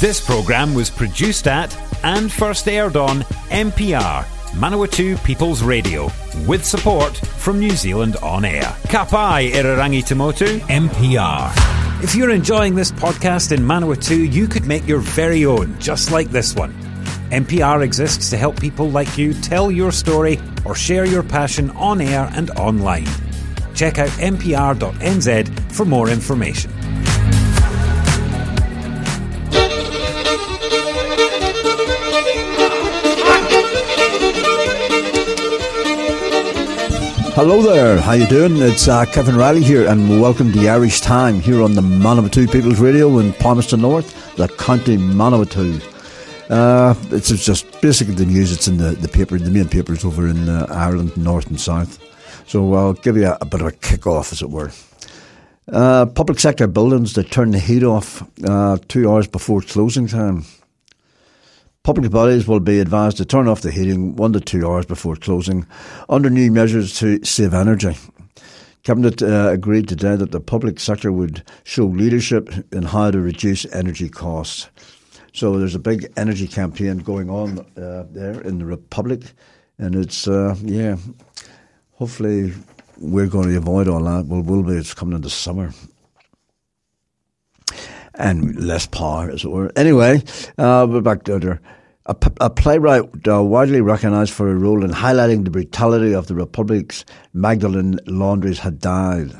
This programme was produced at and first aired on MPR, Manawatu People's Radio, with support from New Zealand On Air. Kapai Irarangi Tamotu, MPR. If you're enjoying this podcast in Manawatu, you could make your very own, just like this one. MPR exists to help people like you tell your story or share your passion on air and online. Check out mpr.nz for more information. Hello there, how you doing? It's uh, Kevin Riley here, and welcome to Irish Time here on the Manawatu People's Radio in Palmerston North, the County Manawatu. Uh, it's just basically the news. It's in the, the paper, the main papers over in uh, Ireland, North and South. So I'll give you a, a bit of a kick off, as it were. Uh, public sector buildings that turn the heat off uh, two hours before closing time. Public bodies will be advised to turn off the heating one to two hours before closing under new measures to save energy. Cabinet uh, agreed today that the public sector would show leadership in how to reduce energy costs. So there's a big energy campaign going on uh, there in the Republic, and it's uh, yeah. Hopefully, we're going to avoid all that. Well, will be. It's coming into summer and less power, as it were. Anyway, uh, we're back to. A, playwright uh, widely recognised for a role in highlighting the brutality of the Republic's Magdalene Laundries had died.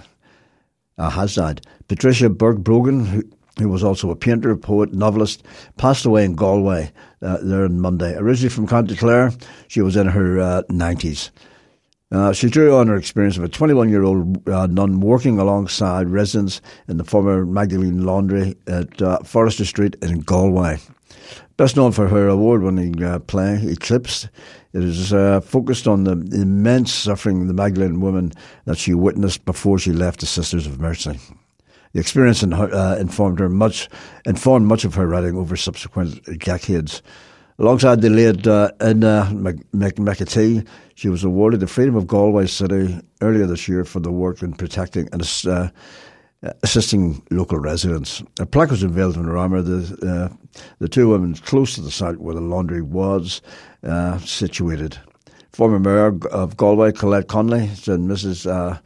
Uh, has died. Patricia Burke Brogan, who, who was also a painter, poet, novelist, passed away in Galway uh, there on Monday. Originally from County Clare, she was in her uh, 90s. Uh, she drew on her experience of a 21 year old uh, nun working alongside residents in the former Magdalene Laundry at uh, Forster Street in Galway. Best known for her award winning uh, play, Eclipse, it is uh, focused on the immense suffering of the Magdalene woman that she witnessed before she left the Sisters of Mercy. The experience in her, uh, informed her much, informed much of her writing over subsequent decades. Alongside the late uh, Edna McAtee, she was awarded the Freedom of Galway City earlier this year for the work in protecting and uh, assisting local residents. A plaque was unveiled in Rammer. The, uh, the two women close to the site where the laundry was uh, situated. Former Mayor of Galway, Colette Connolly, said Mrs. Uh,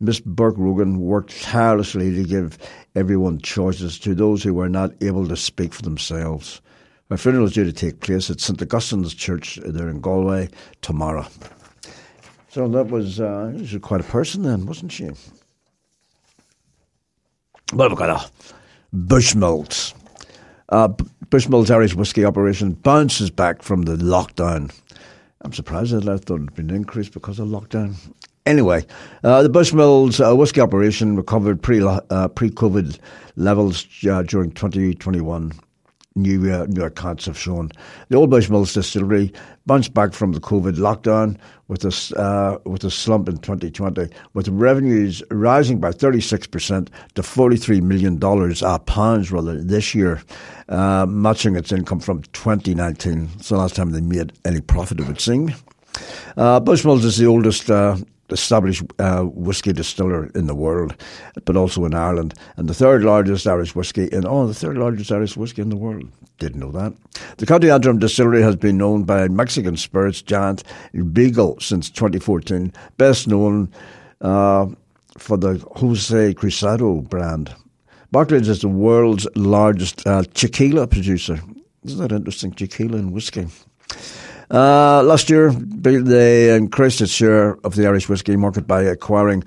Miss Burke Brogan worked tirelessly to give everyone choices to those who were not able to speak for themselves. My funeral is due to take place at St Augustine's Church there in Galway tomorrow. So that was, uh, was quite a person then, wasn't she? Well, we've got a Bushmills. Uh, Bushmills Irish whiskey operation bounces back from the lockdown. I'm surprised that I thought it had been increased because of lockdown. Anyway, uh, the Bushmills uh, whiskey operation recovered pre uh, pre COVID levels uh, during 2021 new uh, new accounts have shown. The Old Bushmills distillery bounced back from the COVID lockdown with a uh, with a slump in 2020, with revenues rising by 36 percent to 43 million dollars uh, pounds rather this year, uh, matching its income from 2019. It's the last time they made any profit, it would seem. Uh, Bushmills is the oldest uh, established uh, whisky distiller in the world, but also in Ireland, and the third largest Irish whiskey in oh, the third largest Irish whisky in the world. Didn't know that. The County Antrim distillery has been known by Mexican spirits giant Becle since 2014, best known uh, for the Jose Cuervo brand. Barclays is the world's largest uh, tequila producer. Isn't that interesting? Tequila and whiskey. Uh, last year, they increased its share of the Irish whiskey market by acquiring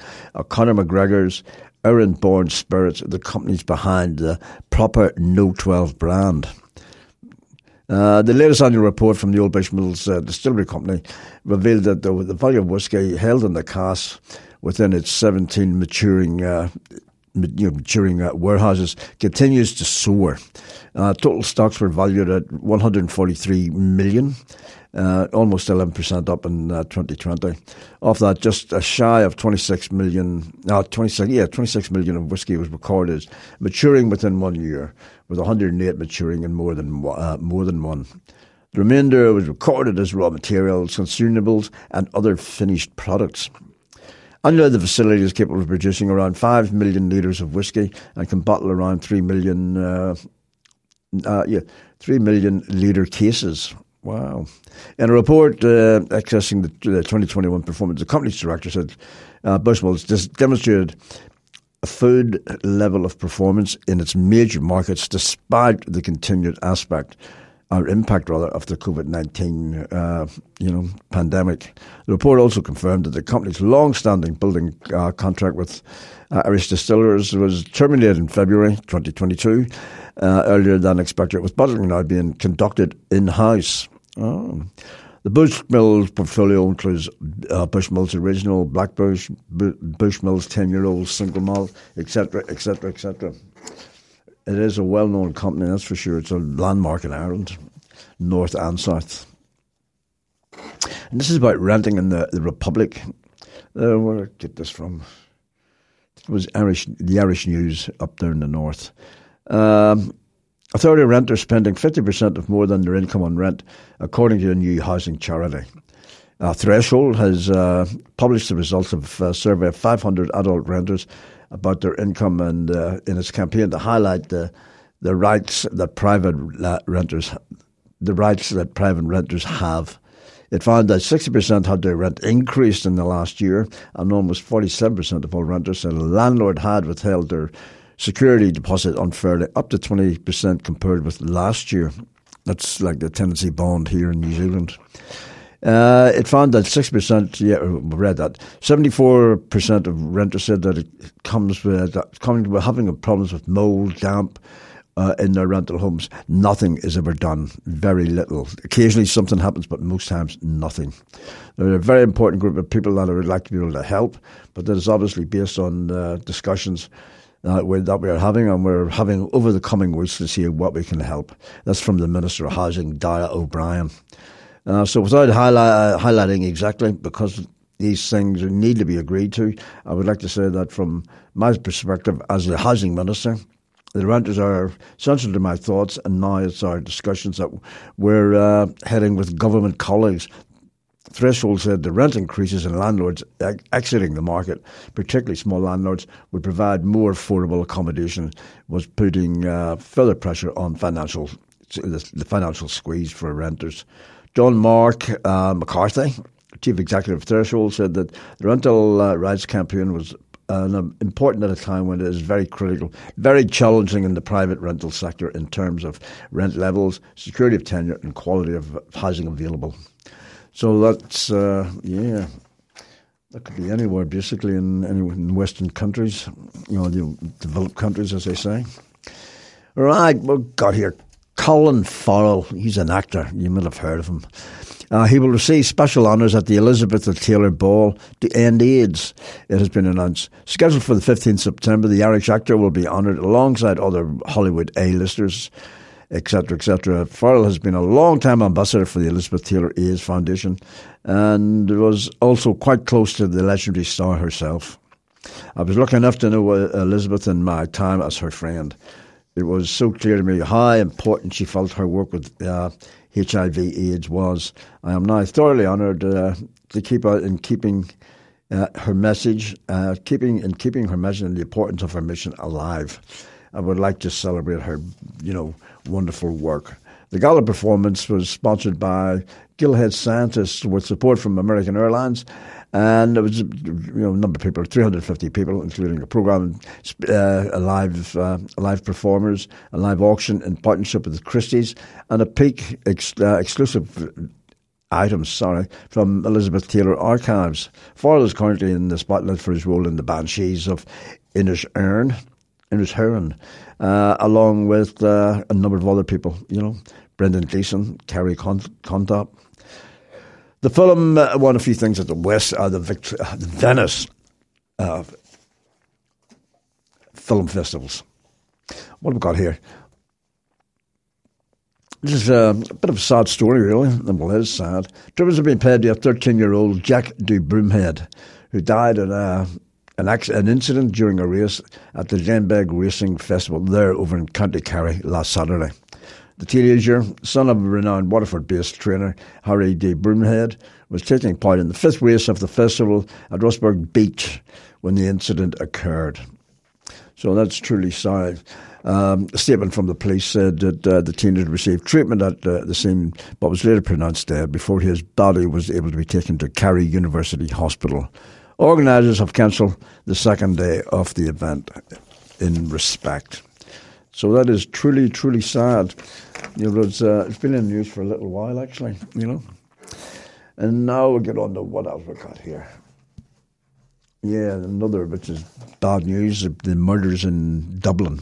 Conor McGregor's Eire Born Spirits, the companies behind the proper No 12 brand. Uh, the latest annual report from the Old Bushmills uh, Distillery Company revealed that the, the volume of whiskey held in the cask within its 17 maturing uh, you know, maturing uh, warehouses continues to soar. Uh, total stocks were valued at 143 million uh, almost 11% up in uh, 2020. Of that, just a shy of 26 million, uh, 26, yeah, 26 million of whiskey was recorded, maturing within one year, with 108 maturing in more than, uh, more than one. The remainder was recorded as raw materials, consumables, and other finished products. Annually, the facility is capable of producing around 5 million litres of whiskey and can bottle around 3 million uh, uh, yeah, 3 million litre cases. Wow. In a report uh, accessing the, the, 2021 performance, the company's director said uh, Bushmills demonstrated a food level of performance in its major markets despite the continued aspect or impact rather of the COVID nineteen uh, you know pandemic. The report also confirmed that the company's long-standing building uh, contract with uh, Irish Distillers was terminated in February 2022, uh, earlier than expected, with bottling now being conducted in house. Oh. The Bushmills portfolio includes uh, Bushmills Original, Black Bush, Bushmills 10 year old single malt, etc., etc., etc. It is a well known company, that's for sure. It's a landmark in Ireland, north and south. And this is about renting in the, the Republic. Uh, where did I get this from? It was Irish, the Irish News up there in the north. Um, Authority renters spending 50% of more than their income on rent, according to a new housing charity. Uh, Threshold has uh, published the results of a survey of 500 adult renters about their income and uh, in its campaign to highlight the the rights that private renters the rights that private renters have. It found that 60% had their rent increased in the last year, and almost 47% of all renters said a landlord had withheld their security deposit unfairly, up to 20% compared with last year. That's like the tenancy bond here in New Zealand. Uh, it found that 6%, yeah, read that, 74% of renters said that it comes with, coming with having problems with mold, damp, uh, in their rental homes. Nothing is ever done. Very little. Occasionally something happens, but most times nothing. They're a very important group of people that I would like to be able to help, but that is obviously based on uh, discussions that we, that we are having, and we're having over the coming weeks to see what we can help. That's from the Minister of Housing, Darragh O'Brien. Uh, so without highlight, uh, highlighting exactly, because these things need to be agreed to, I would like to say that from my perspective as the housing minister, the renters are central to my thoughts, and now it's our discussions that we're uh, heading with government colleagues Threshold said the rent increases and landlords exiting the market, particularly small landlords, would provide more affordable accommodation, was putting uh, further pressure on financial the, financial squeeze for renters. John Mark uh, McCarthy, chief executive of Threshold, said that the rental uh, rights campaign was um, important at a time when it is very critical, very challenging in the private rental sector in terms of rent levels, security of tenure, and quality of housing available. So that's uh, yeah, that could be anywhere basically in any in Western countries, you know, the developed countries, as they say. Right, we've got here Colin Farrell. He's an actor. You might have heard of him. Uh, he will receive special honours at the Elizabeth Taylor Ball to end AIDS, it has been announced. Scheduled for the 15th September, the Irish actor will be honoured alongside other Hollywood A-listers etc., etc. Farrell has been a long-time ambassador for the Elizabeth Taylor AIDS Foundation and was also quite close to the legendary star herself. I was lucky enough to know uh, Elizabeth in my time as her friend. It was so clear to me how important she felt her work with uh, HIV/AIDS was. I am now thoroughly honoured uh, to keep in keeping uh, her message, uh, keeping in keeping her message and the importance of her mission alive. I would like to celebrate her, you know, wonderful work. The gala performance was sponsored by Gilead Sciences with support from American Airlines. And there was you know, a number of people, 350 people, including a program, uh, a live, uh, live performers, a live auction in partnership with Christie's, and a peak ex- uh, exclusive items, sorry, from Elizabeth Taylor Archives. Farrell is currently in the spotlight for his role in the Banshees of Inisherin, Inisherin, uh, along with uh, a number of other people, you know, Brendan Gleeson, Kerry Condon. The film uh, won a few things at the West, uh, the, Vict- uh, the Venice uh, film festivals. What have we got here? This is a, a bit of a sad story, really. Well, it is sad. Tributes have been paid to a 13 year old Jack de Bromhead, who died in a an, an incident during a race at the Glenbeigh Racing Festival there over in County Kerry last Saturday. The teenager, son of a renowned Waterford-based trainer Harry de Bromhead, was taking part in the fifth race of the festival at Rossbeigh Beach when the incident occurred. So that's truly sad. Um, a statement from the police said that uh, the teenager received treatment at uh, the scene, but was later pronounced dead before his body was able to be taken to Kerry University Hospital. Organisers have cancelled the second day of the event in respect. So that is truly, truly sad. You know, it's, uh, it's been in the news for a little while, actually, you know. And now we'll get on to what else we got here. Yeah, another which is bad news the murders in Dublin.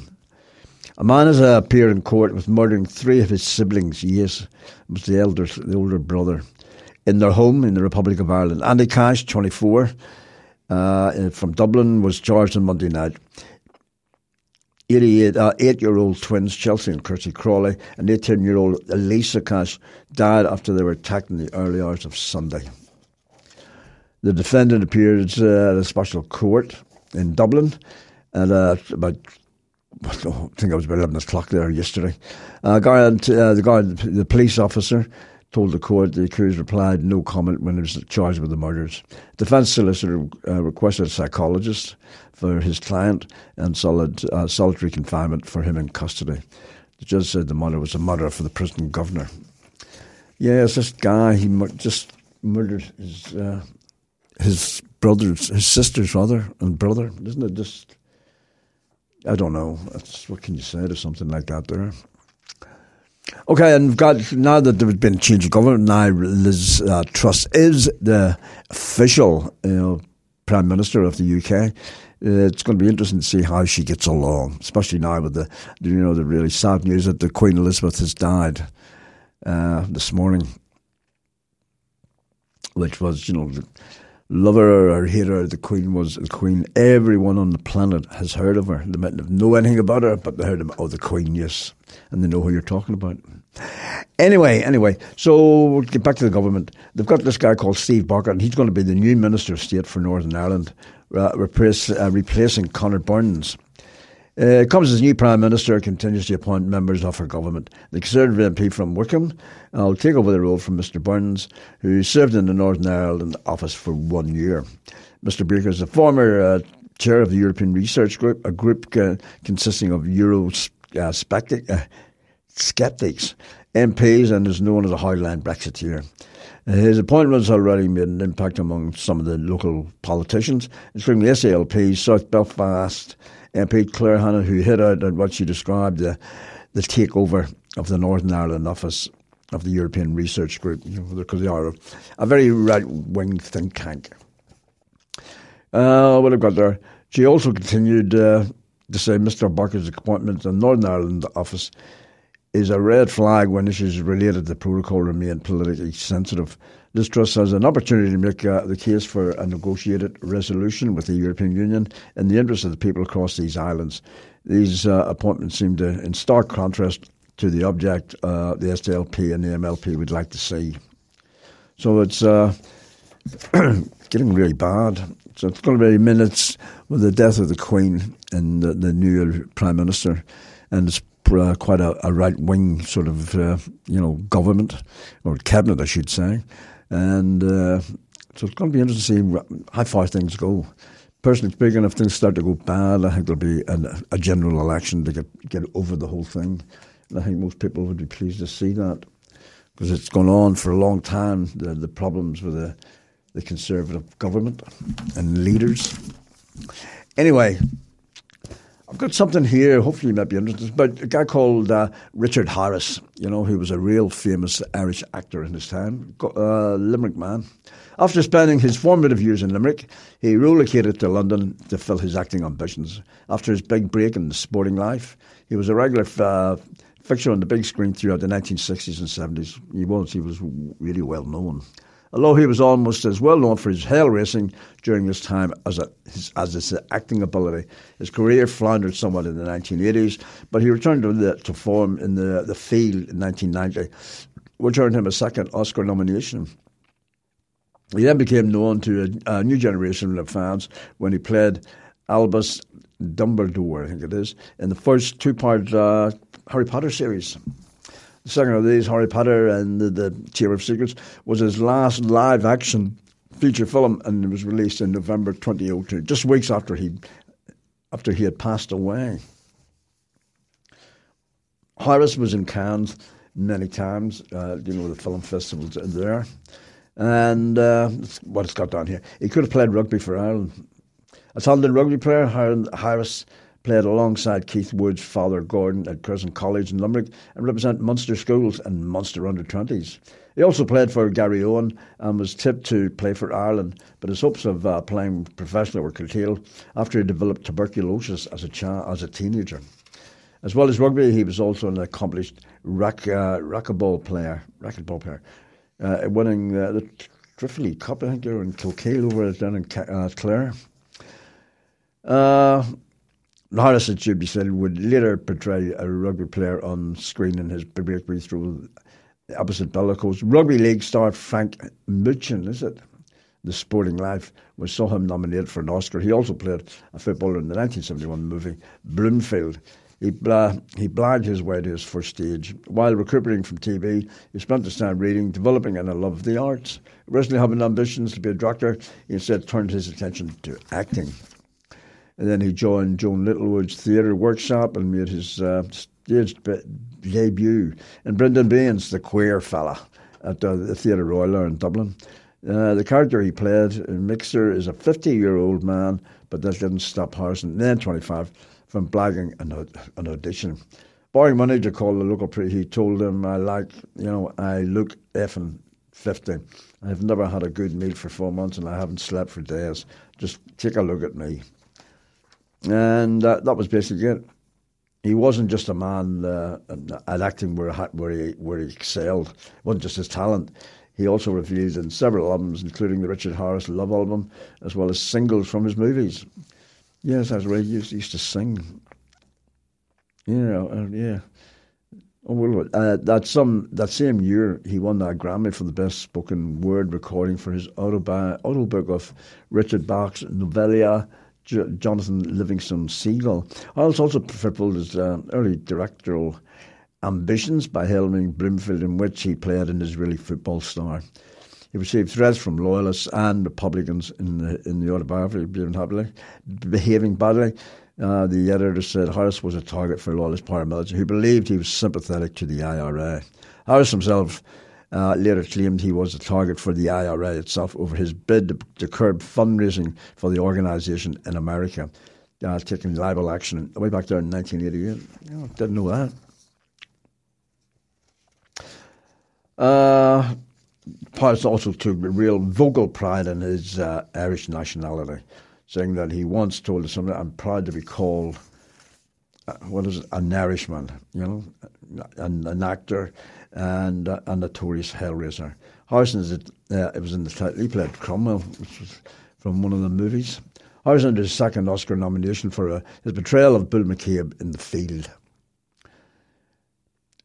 A man has appeared in court with murdering three of his siblings. Yes, it was the elder, the older brother, in their home in the Republic of Ireland. Andy Cash, 24, uh, from Dublin, was charged on Monday night. 88, uh, eight-year-old twins Chelsea and Christy Cawley and 18-year-old Elisa Cash died after they were attacked in the early hours of Sunday. The defendant appeared uh, at a special court in Dublin at uh, about I think it was about 11 o'clock there yesterday. Uh, guy, uh, the guy, the police officer, told the court the accused replied no comment when he was charged with the murders. Defence solicitor uh, requested a psychologist for his client and solid, uh, solitary confinement for him in custody. The judge said the murder was a murder for the prison governor. Yes, this guy, he just murdered his, uh, his brothers, his sisters rather, and brother. Isn't it just I don't know. What can you say to something like that there? Okay, and got now that there's been a change of government, now Liz uh, Truss is the official you know, Prime Minister of the UK. Uh, it's going to be interesting to see how she gets along, especially now with the you know the really sad news that the Queen Elizabeth has died uh, this morning, which was you know love her or hate her, the Queen was the Queen. Everyone on the planet has heard of her. They might not know anything about her, but they heard about, oh, the Queen, yes. And they know who you're talking about. Anyway, anyway, so we'll get back to the government. They've got this guy called Steve Baker, and he's going to be the new Minister of State for Northern Ireland, uh, replace, uh, replacing Conor Burns. Uh, comes as new Prime Minister, continues to appoint members of her government. The Conservative MP from Wycombe will take over the role from Mr Burns, who served in the Northern Ireland office for one year. Mr Baker is a former uh, chair of the European Research Group, a group uh, consisting of Euro uh, uh, MPs, and is known as a hardline Brexiteer. His appointment has already made an impact among some of the local politicians, including the SDLP, South Belfast, MP Claire Hanna, who hit out at what she described the, the takeover of the Northern Ireland office of the European Research Group, you know, because they are a, very right wing think tank. Uh, what I've got there. She also continued uh, to say Mr. Baker's appointment to the Northern Ireland office is a red flag when issues related to protocol remain politically sensitive. Ms Truss has an opportunity to make uh, the case for a negotiated resolution with the European Union in the interest of the people across these islands. These uh, appointments seem to, in stark contrast to the object uh, the SDLP and the MLP would like to see. So it's uh, getting really bad. So it's going to be minutes with the death of the Queen and the, the new Prime Minister, and it's uh, quite a, a right wing sort of uh, you know government or cabinet, I should say. And uh, so it's going to be interesting to see how far things go. Personally speaking, if things start to go bad, I think there'll be an, a general election to get, get over the whole thing. And I think most people would be pleased to see that because it's gone on for a long time, the, the problems with the, the Conservative government and leaders. Anyway, I've got something here. Hopefully, you might be interested. But a guy called uh, Richard Harris. You know, who was a real famous Irish actor in his time, uh, Limerick man. After spending his formative years in Limerick, he relocated to London to fill his acting ambitions. After his big break in the sporting life, he was a regular uh, fixture on the big screen throughout the 1960s and 70s. He was he was really well known although he was almost as well known for his hell racing during this time as, a, his, as his acting ability. His career floundered somewhat in the 1980s, but he returned to, the, to form in the, the field in 1990, which earned him a second Oscar nomination. He then became known to a, a new generation of fans when he played Albus Dumbledore, I think it is, in the first two-part uh, Harry Potter series. The second of these, Harry Potter and the, the Chamber of Secrets, was his last live action feature film and it was released in November 2002, just weeks after he after he had passed away. Harris was in Cannes many times, uh, you know, the film festivals there. And uh, what it's got down here. He could have played rugby for Ireland. A talented rugby player, Harris played alongside Keith Wood's father Gordon at Crescent College in Limerick and represented Munster schools and Munster under 20s. He also played for Garryowen and was tipped to play for Ireland, but his hopes of uh, playing professionally were curtailed after he developed tuberculosis as a, cha- as a teenager. As well as rugby, he was also an accomplished rack, uh, racquetball player, racquetball player, uh, winning uh, the Trifley Cup, I think, in Kilkeel over down in uh, Clare. Uh, Harris, it should be said, would later portray a rugby player on screen in his breakthrough through opposite bellicose. Rugby league star Frank Mouchen, is it? The Sporting Life, we saw him nominated for an Oscar. He also played a footballer in the 1971 movie Bloomfield. He, bla- he blagged his way to his first stage. While recuperating from TB, he spent his time reading, developing, and a love of the arts. Originally having ambitions to be a doctor, he instead turned his attention to acting. And then he joined Joan Littlewood's theatre workshop and made his uh, stage debut. And Brendan Behan's, the queer fella at uh, the Theatre Royal in Dublin. Uh, the character he played in Mixer is a 50 year old man, but that didn't stop Harrison, then 25, from blagging an, an audition. Borrowing money to call the local pre, he told him, I like, you know, I look effing 50. I've never had a good meal for four months and I haven't slept for days. Just take a look at me. And uh, that was basically it. He wasn't just a man uh, at acting where, where, he, where he excelled. It wasn't just his talent. He also revealed in several albums, including the Richard Harris Love album, as well as singles from his movies. Yes, that's right. He used, used to sing. You know, uh, yeah. Oh, well, uh, that some that same year he won that Grammy for the best spoken word recording for his autobi- autobook of Richard Bach's Novelia J- Jonathan Livingston Seagull. Harris also fulfilled his uh, early directorial ambitions by helming Bloomfield, in which he played an Israeli football star. He received threats from loyalists and Republicans in the, in the autobiography, behaving, behaving badly. Uh, the editor said Harris was a target for loyalist paramilitary who believed he was sympathetic to the IRA. Harris himself uh, later claimed he was a target for the IRA itself over his bid to, to curb fundraising for the organisation in America, uh, taking libel action way back there in 1988. You know, didn't know that. Uh, Pius also took real vocal pride in his uh, Irish nationality, saying that he once told us I'm proud to be called, uh, what is it, an Irishman, you know, an, an actor and uh, a notorious hellraiser. Harrison, is it, uh, it was in the title, he played Cromwell, which was from one of the movies. Harrison had his second Oscar nomination for uh, his portrayal of Bill McCabe in The Field.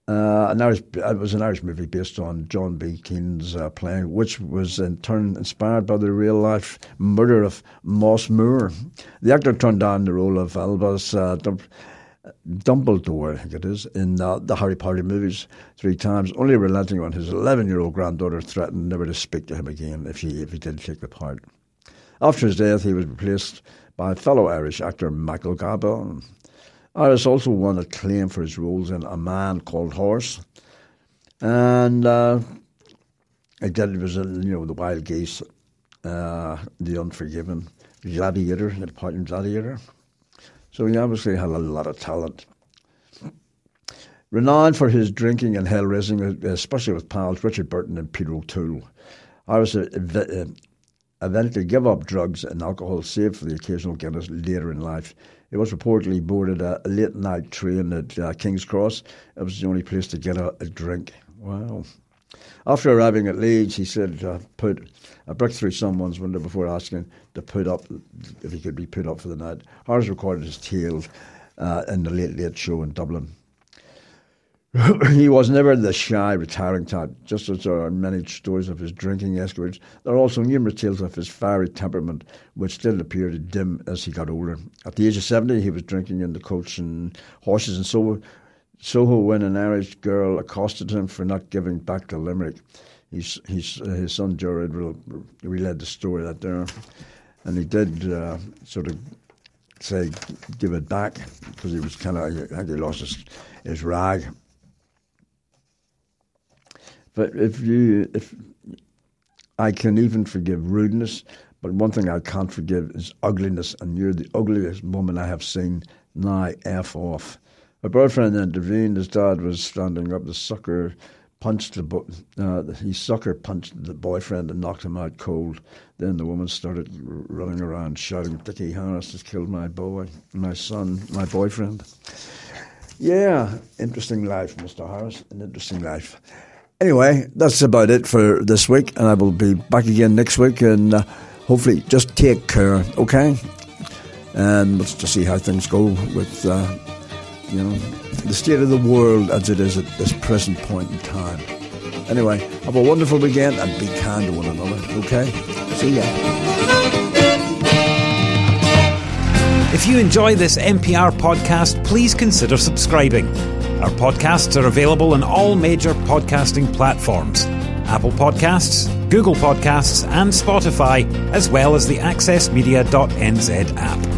Uh, an Irish, it was an Irish movie based on John B. Keane's uh, play, which was in turn inspired by the real life murder of Moss Moore. The actor turned down the role of Albus uh, Dumbledore, I think it is, in uh, the Harry Potter movies three times, only relenting when his 11 year old granddaughter threatened never to speak to him again if he, if he did take the part. After his death, he was replaced by fellow Irish actor Michael Gambon. Iris also won acclaim for his roles in A Man Called Horse. And uh, again, it was, you know, The Wild Geese, uh, The Unforgiven, Gladiator, the part in Gladiator. So he obviously had a lot of talent. Renowned for his drinking and hell raising, especially with pals Richard Burton and Peter O'Toole. I was eventually gave up drugs and alcohol, save for the occasional Guinness later in life. He was reportedly boarded a late night train at uh, King's Cross. It was the only place to get a, a drink. Wow. After arriving at Leeds, he said, uh, "Put a brick through someone's window before asking to put up if he could be put up for the night." Harris recorded his tale uh, in the Late Late Show in Dublin. he was never the shy, retiring type, just as there are many stories of his drinking escapades. There are also numerous tales of his fiery temperament, which still appeared dim as he got older. At the age of 70, he was drinking in the coach and horses and so Soho when an Irish girl accosted him for not giving back to Limerick. He's, he's, uh, his son Jared relayed the story that there, and he did uh, sort of say give it back because he was kind of I think he lost his, his rag. But if you if I can even forgive rudeness, but one thing I can't forgive is ugliness, and you're the ugliest woman I have seen. Now, F off. My boyfriend intervened. His dad was standing up. The sucker punched the bo- uh, he sucker punched the boyfriend and knocked him out cold. Then the woman started running around shouting, "Dickie Harris has killed my boy, my son, my boyfriend." Yeah, interesting life, Mr. Harris. An interesting life. Anyway, that's about it for this week, and I will be back again next week. And uh, hopefully, just take care, okay? And let's just see how things go with. Uh, you know, the state of the world as it is at this present point in time. Anyway, have a wonderful weekend and be kind to one another, okay? See ya. If you enjoy this MPR podcast, please consider subscribing. Our podcasts are available on all major podcasting platforms Apple Podcasts, Google Podcasts, and Spotify, as well as the AccessMedia.nz app